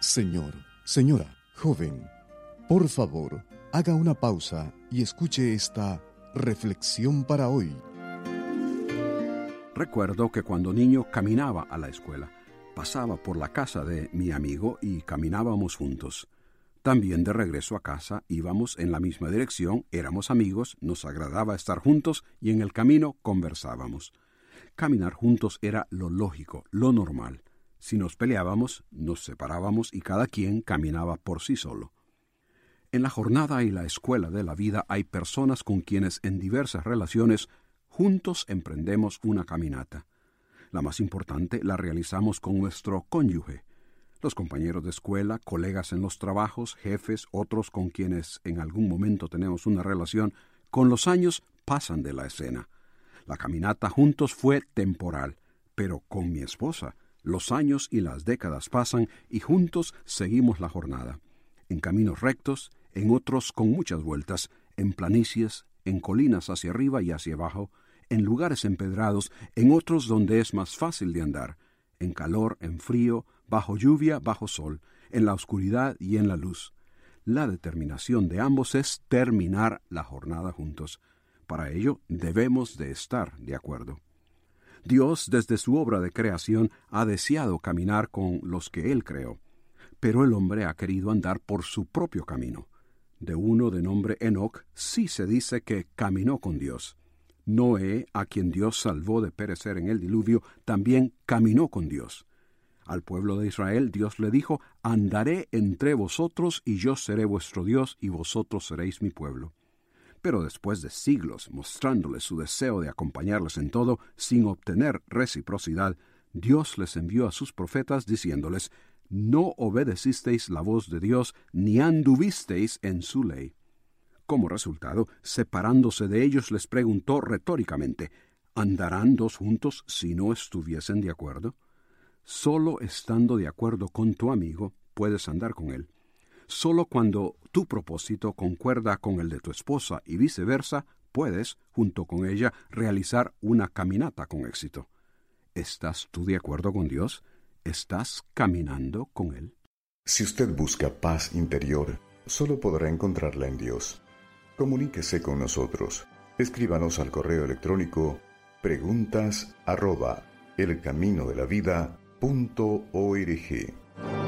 Señor, señora, joven, por favor, haga una pausa y escuche esta reflexión para hoy. Recuerdo que cuando niño caminaba a la escuela, pasaba por la casa de mi amigo y caminábamos juntos. También de regreso a casa íbamos en la misma dirección, éramos amigos, nos agradaba estar juntos y en el camino conversábamos. Caminar juntos era lo lógico, lo normal. Si nos peleábamos, nos separábamos y cada quien caminaba por sí solo. En la jornada y la escuela de la vida hay personas con quienes en diversas relaciones juntos emprendemos una caminata. La más importante la realizamos con nuestro cónyuge, los compañeros de escuela, colegas en los trabajos, jefes, otros con quienes en algún momento tenemos una relación, con los años pasan de la escena. La caminata juntos fue temporal, pero con mi esposa los años y las décadas pasan y juntos seguimos la jornada, en caminos rectos, en otros con muchas vueltas, en planicies, en colinas hacia arriba y hacia abajo, en lugares empedrados, en otros donde es más fácil de andar, en calor, en frío, bajo lluvia, bajo sol, en la oscuridad y en la luz. La determinación de ambos es terminar la jornada juntos. Para ello debemos de estar de acuerdo. Dios desde su obra de creación ha deseado caminar con los que Él creó, pero el hombre ha querido andar por su propio camino. De uno de nombre Enoch sí se dice que caminó con Dios. Noé, a quien Dios salvó de perecer en el diluvio, también caminó con Dios. Al pueblo de Israel Dios le dijo, Andaré entre vosotros y yo seré vuestro Dios y vosotros seréis mi pueblo pero después de siglos mostrándoles su deseo de acompañarles en todo, sin obtener reciprocidad, Dios les envió a sus profetas diciéndoles, No obedecisteis la voz de Dios, ni anduvisteis en su ley. Como resultado, separándose de ellos, les preguntó retóricamente, ¿Andarán dos juntos si no estuviesen de acuerdo? Solo estando de acuerdo con tu amigo, puedes andar con él. Solo cuando tu propósito concuerda con el de tu esposa y viceversa, puedes, junto con ella, realizar una caminata con éxito. ¿Estás tú de acuerdo con Dios? ¿Estás caminando con Él? Si usted busca paz interior, solo podrá encontrarla en Dios. Comuníquese con nosotros. Escríbanos al correo electrónico preguntas arroba elcaminodelavida.org.